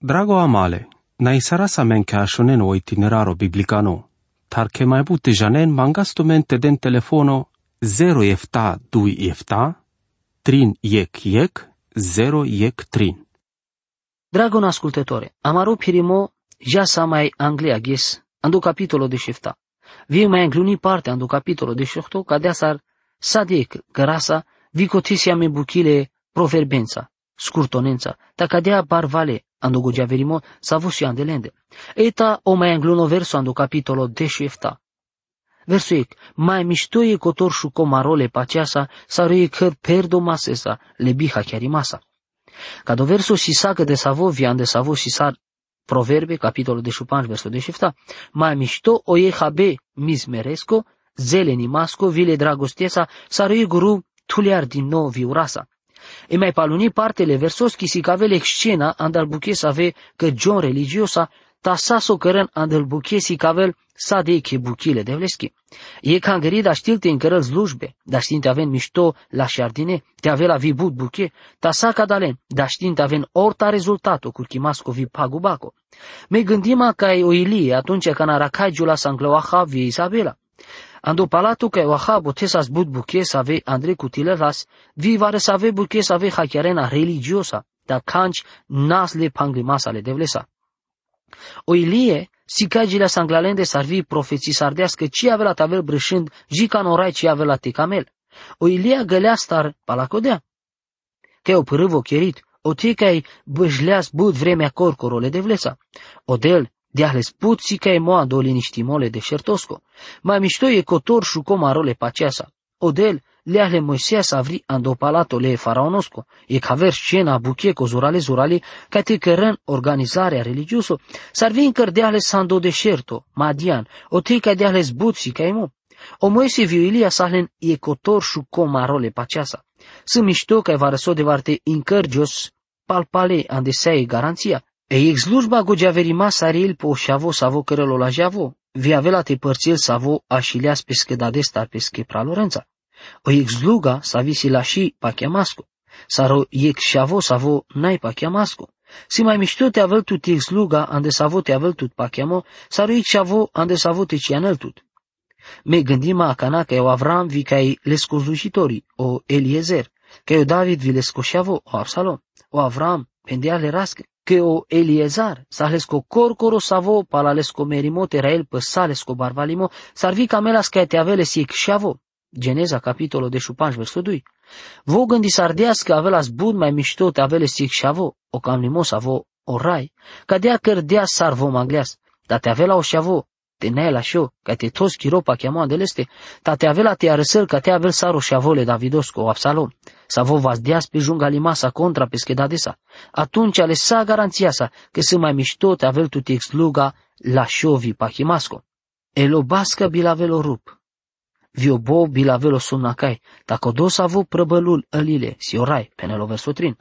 Drago amale, na isara sa men ke ashonen o itineraro biblicano, tar ke mai bute janen mangasto men te den telefono 0 efta 2 efta, trin yek yek, 0 yek trin. Dragon ascultătore, amaru pirimo já sa mai Anglia ghes, ando capitolo de shifta. Vi mai angluni parte ando capitolo de shifto, cadea sar sadek grasa, vi cotisia me buchile proverbența, scurtonența, ta cadea barvale, ando gogia verimo, sa vusi andelende. Eta o mai angluno verso ando capitolo de shifta. Verso ec, mai mișto e cotor și comarole paceasa, sa răie că perdo masesa, le biha chiarimasa. Cado verso si sa că de savo vian de savo si sar Proverbe, capitolul de șupanș, versul de șifta. Mai mișto o e habe mizmeresco, zeleni masco, vile dragostesa, sa răie guru tuliar din nou viurasa. E mai paluni partele versos chi si cavele scena andal buches ave că John religiosa ta saso căren andal buchesi cavel sa de che buchile de vleschi. E cangeri da știlte în cărăl slujbe, da știinte aven mișto la șardine, te ave la vi but buche, ta sa cadalen, da știinte aven orta rezultato cu chimasco vi pagubaco. Me gândim ca e o ilie atunci când aracaigiu la sanglăoaha vi Isabela. Ando palato că oaha botesas but buche să ave Andrei cutileras, vi vare să ave buche să ave hachiarena religiosa, da canci nasle panglimasale de vlesa. O ilie Sicagile sanglalende sarvi profeții sardească ci avea la tavel brâșând, jica norai ci avea la ticamel. O ilia gălea star palacodea. Că o părâvo cherit, o ticai băjleas bud vremea corcorole de vlesa. O del, diahles put si ca e moa do liniștimole de șertosco. Mai mișto e cotor și comarole paceasa. O del, leahle Moiseas avri ando palato le faraonosco, e caver scena bucheco zurale zurale, ca te cărăn organizarea religioso, sarvi încărdeale sando deșerto, madian, o te ca deale zbutsi ca emo. O Moise viu Ilia sahlen e cotor și comarole paceasa. Să mișto ca va răso de varte incărgios palpale andesei garanția. E exlujba go javerima saril po șavo savo cărălo la javo, vi avea te părțil savo așileas pescă dadesta pescă pralorența. O exluga savisi la și pachiamasco. Saro ex șavo savo nai pachiamasco. Si mai mișto te avel tut exluga ande savo te avel tut pachiamo, saro ex șavo ande savo te cianel tut. Me gândim a cana că eu Avram vi ca lesco slujitori, o Eliezer, că eu David vi lesco șavo, o Absalom, o Avram, pendea le rască, că o Eliezar, sa lesco corcoro savo pala lesco merimo terael păsa lesco barvalimo, sarvi camelas că te avele si ex șavo, Geneza, capitolul de șupanș, versul 2. Vo gândi sardească avea zbud mai mișto te avele sic și avo, o cam limos avo o rai, ca dea cărdea sar vo magleas, dar te avea o șavo, te nea la șo, ca te tos chiropa cheamă de leste, ta te avea te arăsăl ca te avea saro și avole Davidosco, o Absalom, să vo vas deas pe junga limasa contra pe schedadesa. Atunci ale sa garanția sa, că să mai mișto te avea tu te exluga la șovi pachimasco. Elobasca bilavelo rup, Viobo bilavelo sunnakai, tako dosavo prăbălul ălile, siorai, penelo versotrin.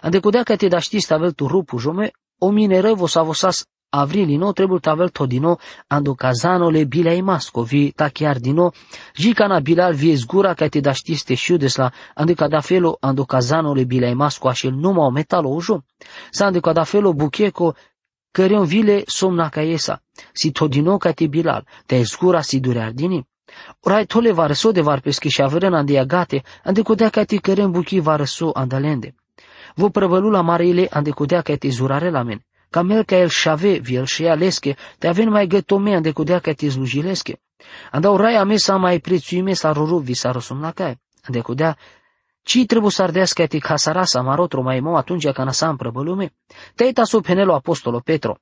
Andecudea că te da știi stavel tu rupu jome, o mine vo sa vosas avrilino trebuie tavel todino ando kazano le bila imasco vi ta chiar dino jicana bilal vi zgura că te da știi ste șudes la ande cada felo ando kazano le bila imasco așel numa o metalo ujo sa ande cada felo bucheco căreon vile somna ca esa si todino ca te bilal te zgura si durear dini Orai tole varăso de var peschi și avărân ande agate, ande codea ca te cărem buchi varăso andalende. Vă prăvălu la mareile ande codea ca te zurare la men. Ca mel ca el șave, viel și ea lesche, te aven mai gătome ande codea ca te zlujilesche. Andau rai me sa mai prețuime sa roru vi sa rosum la cae. Ande codea ci trebuie să ardească te casara sa marotro mai mo atunci când sa împrăbălume. Te-ai taso penelo apostolo Petro.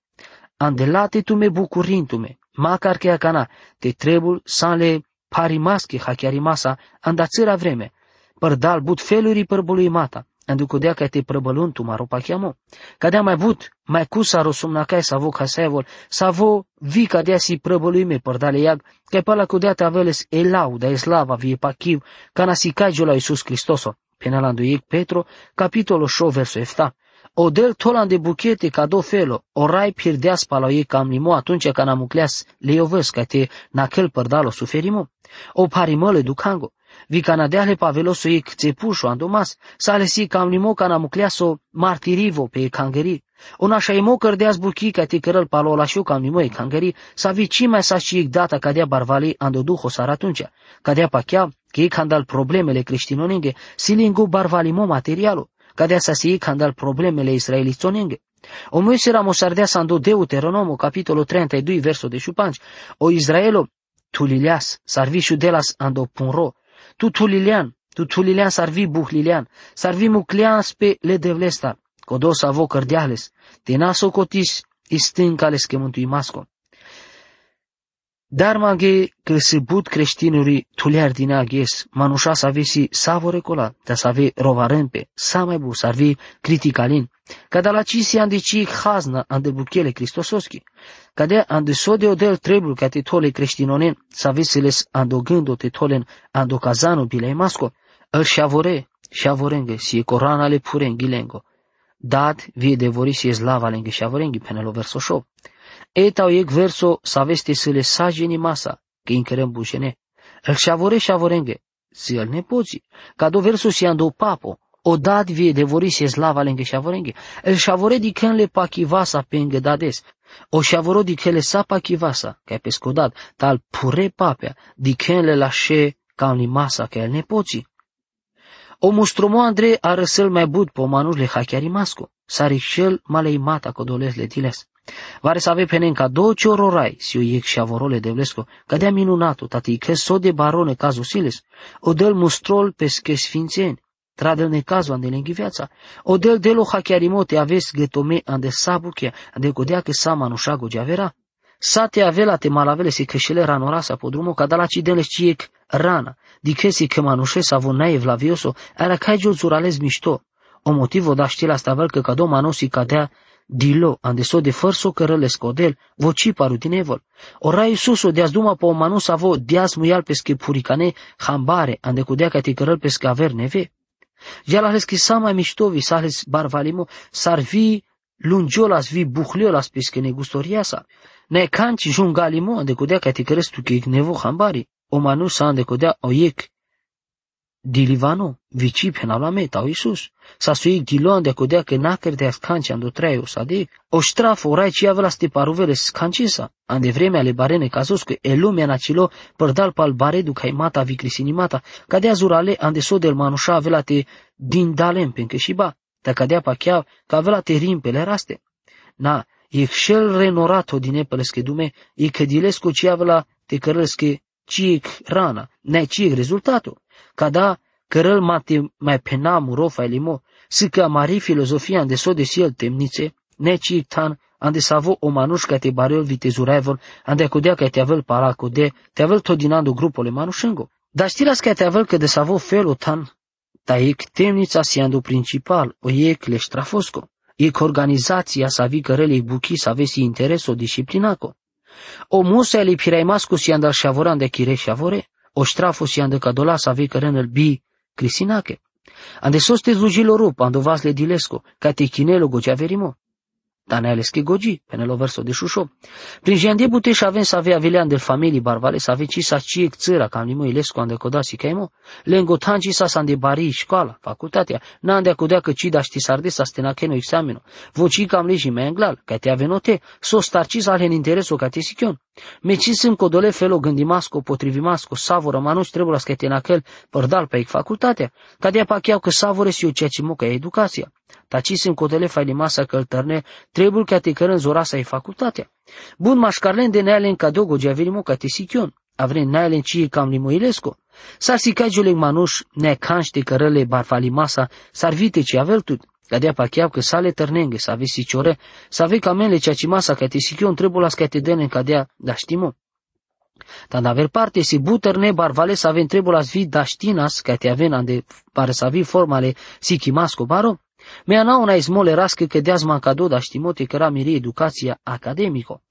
Andelate tu me bucurintume, makar că cana, te trebuie să le parimaschi hachiarimasa andațira vreme, părdal but feluri părbului mata, anducudea că te prăbălun tu maro pachiamo. Cadea mai but, mai cusa rosumna kai să vo casevol, să vo vi cadea si prăbălui me părdale iag, că pala cudea te aveles elau da eslava vie pachiv, cana si caigiu la Iisus Hristoso. Penalandu iec Petro, capitolul 6, versul 7. O del tolan de buchete ca do felo, o rai pierdeas pala ei cam limo atunci când amucleas le iovăs ca te naquel părdalo suferimo. O parimole ducango. Vi canadeale paveloso ik țepușo andomas, sale si cam limo cana mucleaso martirivo pe kangeri. Ona și imo cărdeaz buchi ca te cărăl palo la șu cam limo e kangeri, sa vi ci mai sa și ik data cadea barvali ando duho sar atunci. Cadea pachea, că ik handal problemele creștinonenge, silingu barvalimo materialo. Cadea sa si ik handal problemele israelitonenge. O Moise ramosardea sando Deuteronomo, capitolo 32, verso 15, o Israelo, tu lilias, sarvi delas ando punro, tu tu lilian, tu tu lilian sarvi buh lilian, sarvi muclean spe le devlesta, codos avo cărdeales, tenaso cotis istincales que mântui masco. Dar maghe că se but creștinuri tuliar din aghes, manușa să avesi savore cola, da să ave rovarempe, sa mai bu, să arvi criticalin, Kada la cisi ande ci hazna ande buchele Cristososki. Kada ande sode odel trebul ca te tole creștinonen, să veseles ando gândo te tolen ando kazano bile masco, îl șavore, șavorenge, si e corana le pure ghilengo. Dat vie devori si e slava lenghe șavorengi penelo verso show. Eta ec verso să veste să le sajeni masa, că incherem bușene. Îl șavore șavorenge, si el nepoții, ca do verso si ando papo, Odad vie devorisie slava lenge shavorenge. El shavore di ken le pakivasa penge dades. O shavoro di kele sa pakivasa, ca pe pescodat, tal pure papea, di ken le lashe cam li masa ca el nepoții. O mustromo Andrei a răsăl mai bud po manus le hachiari masco. Sari shel malei mata codoles le tiles. Vare să ave penen ca două ciororai, si o iec și șavorole de vlesco, dea minunato, tati că so de barone cazusiles, o del mustrol pesche sfințeni, Tradel nekazu ande lengi viața. Odel delo hachiarimote aves getome ande sabuche ande godea che sa manushago javera. Sate avela te malavele si creșele ranorasa podrumo ca dala cidenle ciec rana. Di che si che manushe sa vonae vlavioso era caigio zurales mișto. O motivo da știla stavel că cado manosi cadea dilo ande so de fărso cărăle scodel, voci parutinevol. Ora Iisuso de duma po manus avo dias muyal pesche puricane hambare ande cudea ca ti cărăl pesche aver neve. Jala que sama miștovi sales barvalimo sarvi lungiolas vi buchliolas piskene gustoriasa. Ne kanci jungalimo de kudea ka tikrestu kik nevo hambari. O manu sa de kudea oyek dilivano vici penalame tau Isus. Sa sui dilon de kudea ke naker de kanci ando treio sadik. O straf orai ci avela ste paruvele skancisa. Ande vremea le barene cazos că e lumea nacilo părdal pal baredu kai mata vi crisinimata. Cadea zurale ande so del manusha avela te din dalem penke și ba. Te cadea pa chiar că avela te rimpele raste. Na, e xel renorato din epelesche dume, e că dilesco ci avela te cărăsche ciec rana, ne ciec rezultatul. Cada cărăl mate mai pena muro failimo, că mari filozofia de so de siel temnițe, ne ciec tan, ande savo o manușca te barel vitezurevol, ande acudea că te avel paracude, te avel todinando grupole manușengo. Dar știras că te avel că de savo felo tan, ta ec temnița siando principal, o ec le strafosco. Ec organizația sa vi cărele buchi să avesi interes o disciplinaco. O musa li piraimascu sianda șavoran de chire șavore, o strafo sianda cadola sa vi cărene bi crisinache. Ande soste zujilo rup, ando vasle dilesco, ca te chinelo goce averimo. Daneales che gogi, penelo verso de șușo. Prin jandie buteș și avem să avea vilean de familii barvale, să avea ci sa ciec țăra, cam nimo ilescu ande codasi caimo, lengo tanci sa sa ande bari școala, facultatea, n-ande acudea că ci da ști sarde sa stena keno exameno, voci cam leji me englal, ca te avenote, so starci sa în interesul ca te sichion. Meci sunt codole felo gândimasco, potrivimasco, savora, manus trebuie să te nakel, părdal pe facultatea, ca de apacheau că savore si o ceea ce moca educația. Taci sunt codele masa căltărne, trebuie ca te cărân zora să ai facultatea. Bun mașcarlen de nealen ca dogo geavirimo ca te sichion. Avren nealen ci cam limoilesco. S-ar si cagiule manuș ne canște cărăle barfalimasa, s-ar vite ce aveltut. Cadea pacheau că sale tărnenge, să aveți siciore, să aveți camele cea ci masa ca te sichion trebuie la scate dene cadea, da știmo. Dar de aver parte si ne barvale să avem trebuie la svi da știnas, ca te avem ande pare să avi formale si chimasco baro, Me ana una smole rasche che deasma cado da stimote che era miri educația academico.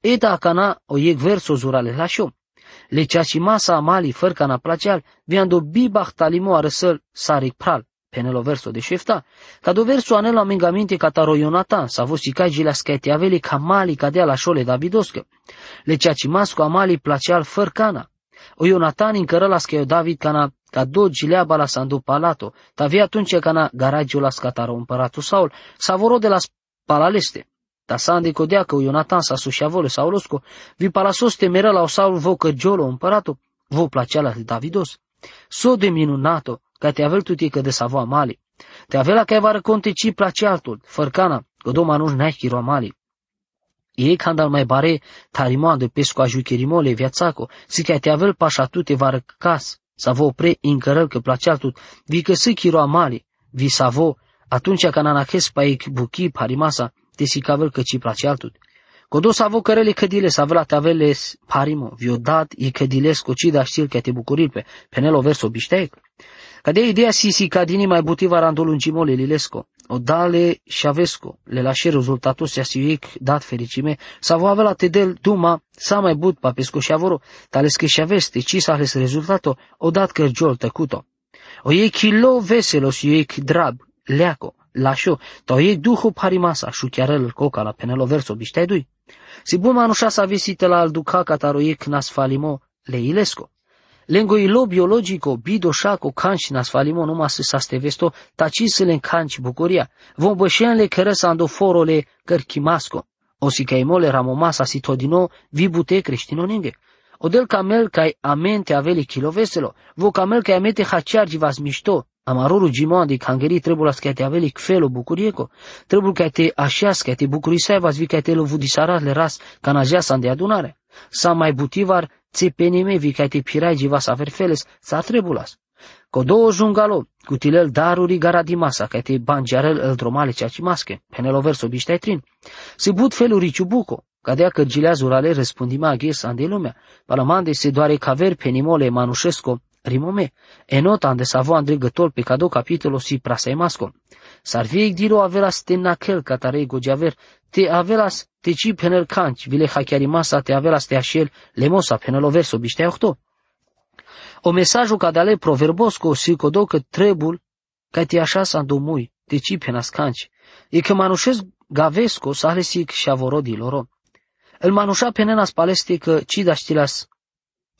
Eta cana o iec verso zurale lascio. Le ceaci masa amali fărcana placeal, viando bibach talimo arăsăl saric pral. Penelo verso de șefta, ca do verso anelo amengamente cataro Ionatan, sa vosi caigi la scete aveli ca mali cadea la șole Davidoscă. Le ceaci masco amali placeal fărcana. O Ionatan încără la David cana ca do gileaba la sandu palato, via atunci cana garagio la scataro împăratul Saul, savoro de la palaleste. Ta sa codea că o Ionatan sa sușavole Saulosco, vi palasos temera la o Saul vo cărgiolo împăratul, vo placea la Davidos. So de minunato, ca te avel tuti că de savo amali. Te avela că va răconte ci place altul, fărcana, că doma nu n-ai chiro amali. Ei al mai bare tarimoan de pesco ajucherimole viațaco, si că te avel pașa tu te va răcas, să vă opre încărăl că place altul, vi că si chiro amali, vi să vă, atunci ca nanaches pa ec buchi parimasa, te si cavel că ci place altul. Codo să vă cărele cădile să avea taveles parimo, vi-o dat e cădiles cocida știl că te bucuril pe, penelo verso bișteic. Cadea ideea si cadini mai butiva randolungimole lilesco, o dale șavesco, le lașe rezultatul se asiuic dat fericime, sa vo avea te del duma, sa mai but pa pesco șavoro, tales că șaveste, ci sa ales rezultato, o dat cărgiol tăcuto. O ei kilo veselo si ei drab, leaco, lașo, to ei duhu parimasa, șuchiarel coca la penelo verso biștaidui. Si bun manușa sa visite la al duca cataro ei nas falimo, le ilesco. Lengo ilo biologico, bido shako kanchi nas falimo numa se sastevesto, taci se len kanchi bucuria. Vom bășean le cărăsa ando forole cărchimasco. O si ca imole ramomasa si todino vi bute creștino nenge. O del camel kai amente aveli kiloveselo, vo camel kai amete haciargi vas mișto, Amarorul gimoan de cangeri trebuie să te aveli kfelo bucurieco, trebuie că te așeas, că te bucurisai vas vi că te lovudisarat le ras ca najea de adunare. Sa mai butivar țepenime vi că te pirai vas aver feles, sa trebulas. Ko două jungalo, cutilel daruri garadimasa, că te banjarel el dromale cea ci masche, penelo verso biștai trin. Se but feluri ciubuco, Cadea că gileazul ale răspundima aghes ande lumea, palamande se doare caver penimole manușesco, rimome, enota ande savo andregător pe cadou capitolo si prasaimasco. Sarviek dilo avelas te nakel catarei gojaver, te avelas te ci penel canci, vile hachiarimasa te avelas te așel lemosa penelo verso biște ochto. O mesajul cadale proverbosco si codo că trebul ca te așa sa domui, te ci penas canci. E că manușesc gavesco sale sic șavorodiloro. El manușa penenas paleste că ci da știlas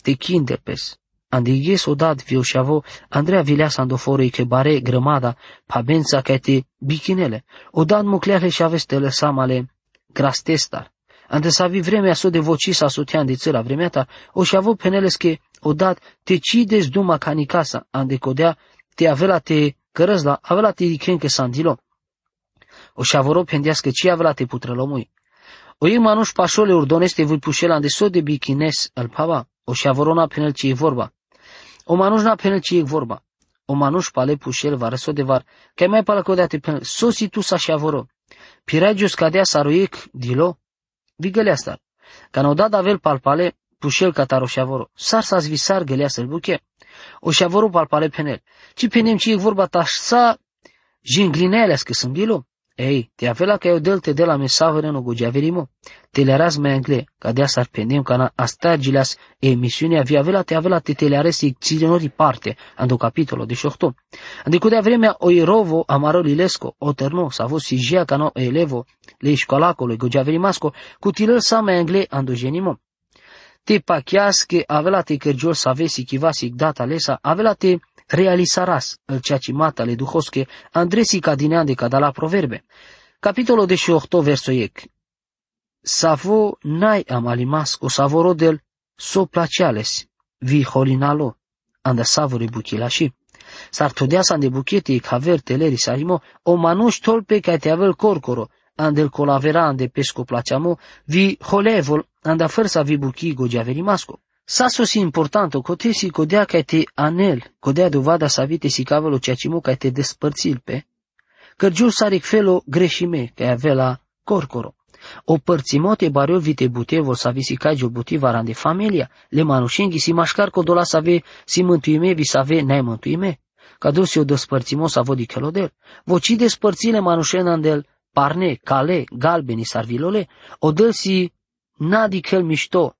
te kinderpes. Andighes odat viușavo, Andrea vilea sandoforei che bare grămada, pabența che te bichinele, odat mucleale și avestele samale grastestar. Ante să avi vremea so de voci sa sotean de țăra vremea ta, o și avut peneles că odat te cides duma canicasa, ande codea te avela te cărăzla, avela te dicen că sandilo. O și avoro pendească ci avela te putrălomui. O ei manuș pașole urdoneste voi pușela ande so de bichines al pava, o și avorona penel ce e vorba. O manuș na penel ce e vorba. O manuș pale pușel va răso de var, că mai pala codate penel, so si tu sa și avoro. Piragius cadea saroiec dilo, vigălea star. Ca no dat avel palpale, pușel cataro și avoro. Sar sa zvisar gălea să-l buche. O și avoro palpale penel. Ci penem ce e vorba ta sa jinglinele că sunt dilo. Ei, te avela că eu delte de la mesavere no gojaverimo. Te learas mai angle, ca de asar pendem ca na asta gilas emisiunea vi avela te avela te te leares icțilenori parte, ando capitolo de șohto. Adică de vremea o irovo amaro lilesco, o terno, sa vos sigia ca no elevo, le școlacolo, gojaverimasco, cu tilăl sa mai angle ando genimo. Te pachias că avela te cărgiol să avesi chivasic data lesa, avela te realizarás el le duhosque Andresi cadinean de la proverbe. Capitolo 18, verso iec. Savo nai amalimas o savoro del so placiales, vi holinalo, anda savori buchilashi. S-ar tudea să ande buchete e caver teleri sarimo, o manuș tolpe ca te avel corcoro, andel colavera ande pesco placiamo, vi holevol, anda fărsa vi buchi gogiaverimasco. Sasosi importanto, cotesi codea ca te anel, codea dovada să avite si cavolo ceacimu ca te despărțil pe, cărgiul saric felo greșime, ca avea la corcoro. O părțimote bariol vite butevo să avi si cagio butiva de familia, le manușenghi si mașcar codola să ave si mântuime vi să ave neai mântuime. Ca dosi o despărțimo să vodi chelodel. Voci despărțile manușenandel parne, cale, galbeni sarvilole, o dă si nadi chel mișto,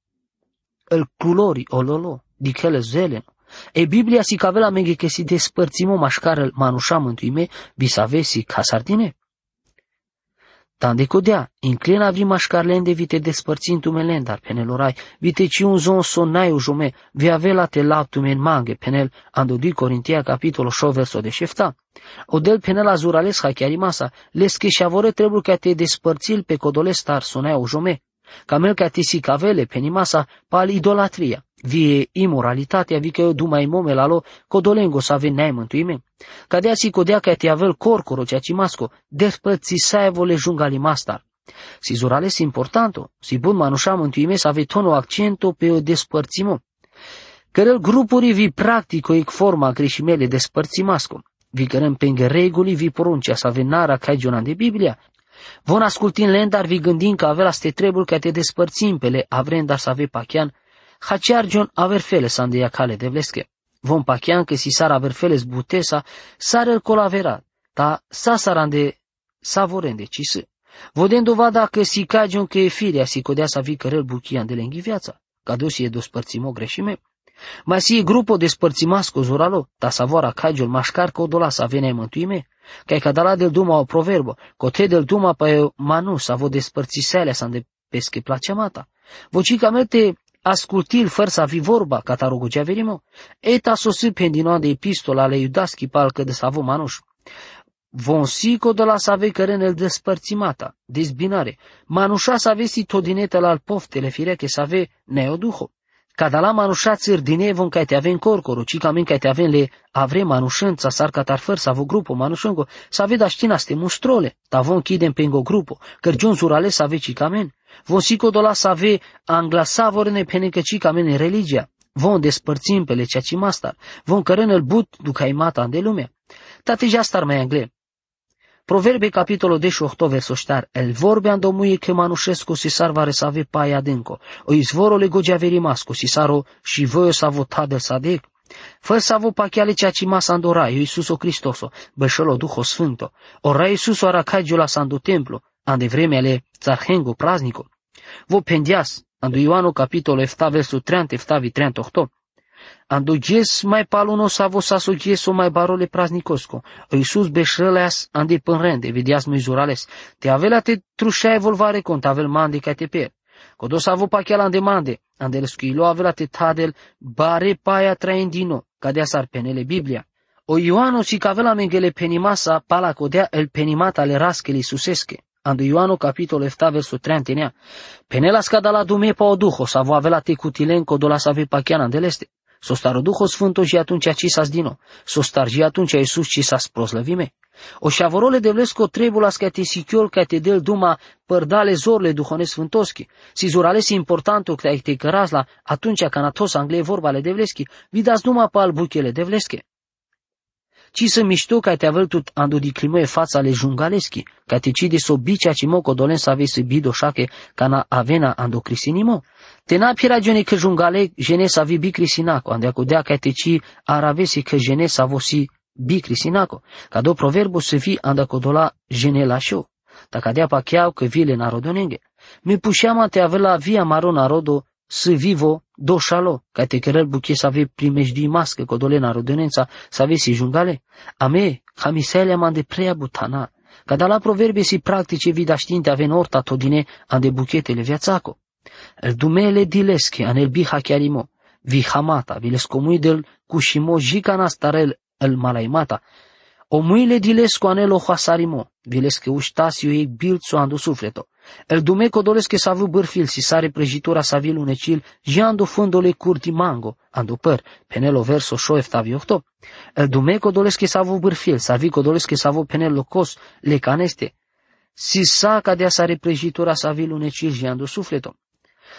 el culori ololo, dichele zeleno. E Biblia si cavela menghe che si despărțimo mașcară manușa mântuime, bisavesi ca sardine. Tande codea, inclina vi mașcarlende vite despărțind tume dar penelorai, vite ci un zon sonai o jume, vi avela te la tume în mange, penel, andodi Corintia capitolo 6 verso de șefta. O del penel azurales ha chiar masa, les che șavore trebuie ca te despărțil pe codolestar sonai o jume, Camel ca te si cavele penimasa pal idolatria, vie imoralitatea, vi că eu dumai momela lo, codolengo sa venai mântuime. Cadea si codea ca te avel corcoro cea cimasco, despărți sa vole jungali mastar. Si zurales importanto, si bun manușa mântuime sa tono accento pe o despărțimo. Cărăl grupuri vi practico ic forma creșimele despărțimasco. Vi cărăm pengă reguli vi poruncea sa venara ca de Biblia, Von ascultin lendar vi gândim că avea ste treburi ca te despărțim pe le avrenda să ave pachian, haciar aver fele să andeia cale de vlesche. Vom pachian că si sar aver feles butesa, sar el colavera, ta sa sarande savorende ci să. Vodem dovada că si cagion că e firea si codea să vi cărel buchian de lenghi viața, ca dosi e despărțimo greșime. Ma si e grupo despărțimasco zuralo, ta savora cagiol mașcar codola să avene mântuime, Kaj kadala del duma o proverbo, ko te del duma pa je manus, a vo despărțisele sa de pesche placemata. Vocicamente ascultil fără să vi vorba, catarogogea verimo, eta sosi pendinoa de epistola ale iudaschi palcă de savo manus. Von sico de la save căren el despărțimata, dezbinare, manușa să avesi todinete la al poftele fireche să ave neoduho. Cada la manușațir din evon ca te avem corcoro, ci ca ca te avem le avre manușânța sar tar făr să avu grupo manușângo, să ave da știna ste mustrole, ta von chidem pengo grupo, cărgiun zurale să ave cicamen, von sico dola să ave angla savorene pene ci camen în religia, von despărțim pe le ceaci mastar, von cărân el but ducai mata de lume. Tate jastar mai angle, Proverbe capitolul 18 versoștar, el vorbean domuie că manușescu si sarvare să ave pai adânco, o izvorole gogea verimascu si saro și voi să avo tadel sadec, Fă să avo pachiale cea ci ma sandora, Iisus o Cristoso, bășălo Duho Sfânto, ora Iisus o aracagio la sandu templu, ande vreme ale țarhengo praznico. Vo pendias, andu Ioanu capitolo efta versu 30 eftavi 38, Ando jes mai paluno savo saso jeso mai barole praznicosko. Iisus beșrăleas ande pânrende, vidias mizurales. Te avela te trușai volvare cont, avel mande ca te per. Codo savo pachiala ande mande, ande le scuilo avela te tadel bare paia traendino, cadea sar penele Biblia. O Ioano si cavela mengele penimasa pala codea el penimata le rascheli susesche. Ando Ioano capitolo 7 verso 30 Penela scada dume pa o duho, savo avela te cutilenco do la save pachiana andeleste. S-o stară Duhul Sfântul și atunci ci s-a zdino. S-o star și atunci Iisus ci s-a sproslăvime. O șavorole de vlesco trebulas ca te sichiol ca te del duma părdale zorle duhone sfântoschi. Si zurales importanto că te cărazla atunci ca natos angle vorbale de vleschi, vidas duma pa albuchele de vlesche ci să mișto ca te avăltut ando di climoe fața le jungaleschi, ca te cide so bicea ci mo codolen să aveți să bido șache ca na avena ando crisinimo. Te na pi ragione că jungale jene să avi bi crisinaco, ande acudea ca te ci aravesi că jene să vosi bi crisinaco, ca do proverbo să vi anda codola jene la șo. Ta cadea pa chiau că vile narodonenge. Mi pușeama te avea via maro narodo să vivo doșalo, ca te querer buche să ave primejdii mască codolena rodonența să ave si jungale. Ame, hamisele man de prea butana, ca da la proverbe si practice vida știinte aven orta todine an de buchetele viațaco. El dumele dilesche an el biha chiarimo, vi hamata, vi lescomui del cușimo jica nastarel el malaimata, o muile dilesco anelo hasarimo, vi lesche uștasiu ei bilțo andu sufleto. El dumeco doresc să avu bârfil si sare prăjitura sa vil unecil, jiando fundole curti mango, ando păr, penelo verso șo eftavi octo. El dumeco doresc să avu bârfil, sa vico doresc să avu penelo cos, le caneste. Si sa ca de sare prăjitura sa vil unecil, jiando sufleto.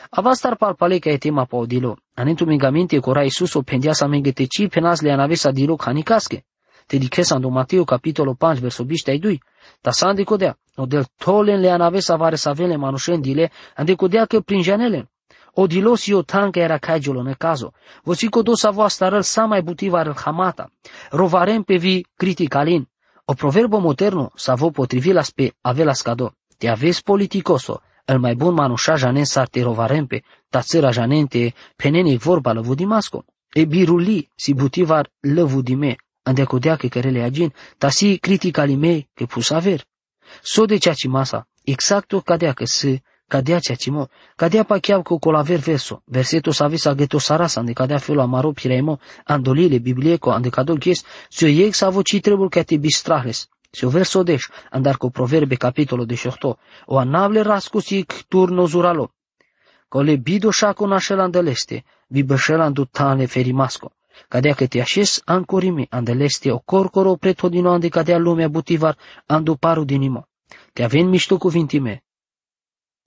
Avastar palpale ca e tema pa odilo. Anentu mingamente cora Isus o pendia sa mengete penas le anavesa dilo canicasche. Te dicesando Mateo capitolo 5 verso 22. Tasandi codea, o del tolen le anavesa vare savele manushendile, ande codea că prin janele. O dilos o tanca era cagiolo ne caso. Vosico do sa voastră răl sa mai butiva răl hamata. Rovarem pe vi criticalin. O proverbo moderno sa vo potrivi las pe avela scado. Te aveți politicoso, el mai bun manușa janen sar te rovarempe, ta țăra janente penene vorba lăvudimasco. E biruli si butivar lăvudime, andecodea că cărele agin, ta si critica mei că pus aver. So de cea ci masa, exacto cadea că se cadea cea cimo, cadea pa chiar cu colaver verso, verseto sa visa geto sarasa, ande cadea filo amaro piremo, andolile biblieco, ande cadol ghes, se ieg sa voci trebul că te bistrahles, se o verso deș, andar cu proverbe capitolo de șohto, o anable rascusic turno zuralo, Cole bido shaco našel andeleste, vi bășel tane ferimasco. Cadea că te așes ancorimi andeleste o corcoro prethodino ande cadea lumea butivar andu paru dinimo. Te avem mișto cuvintime.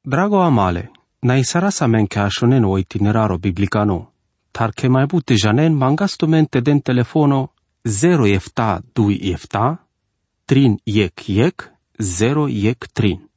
Drago amale, na sara sa men ca shonen o itineraro biblicano, tar che mai bute janen mangastomente den telefono 0 efta 2 efta, trin yek yek, 0 yek trin.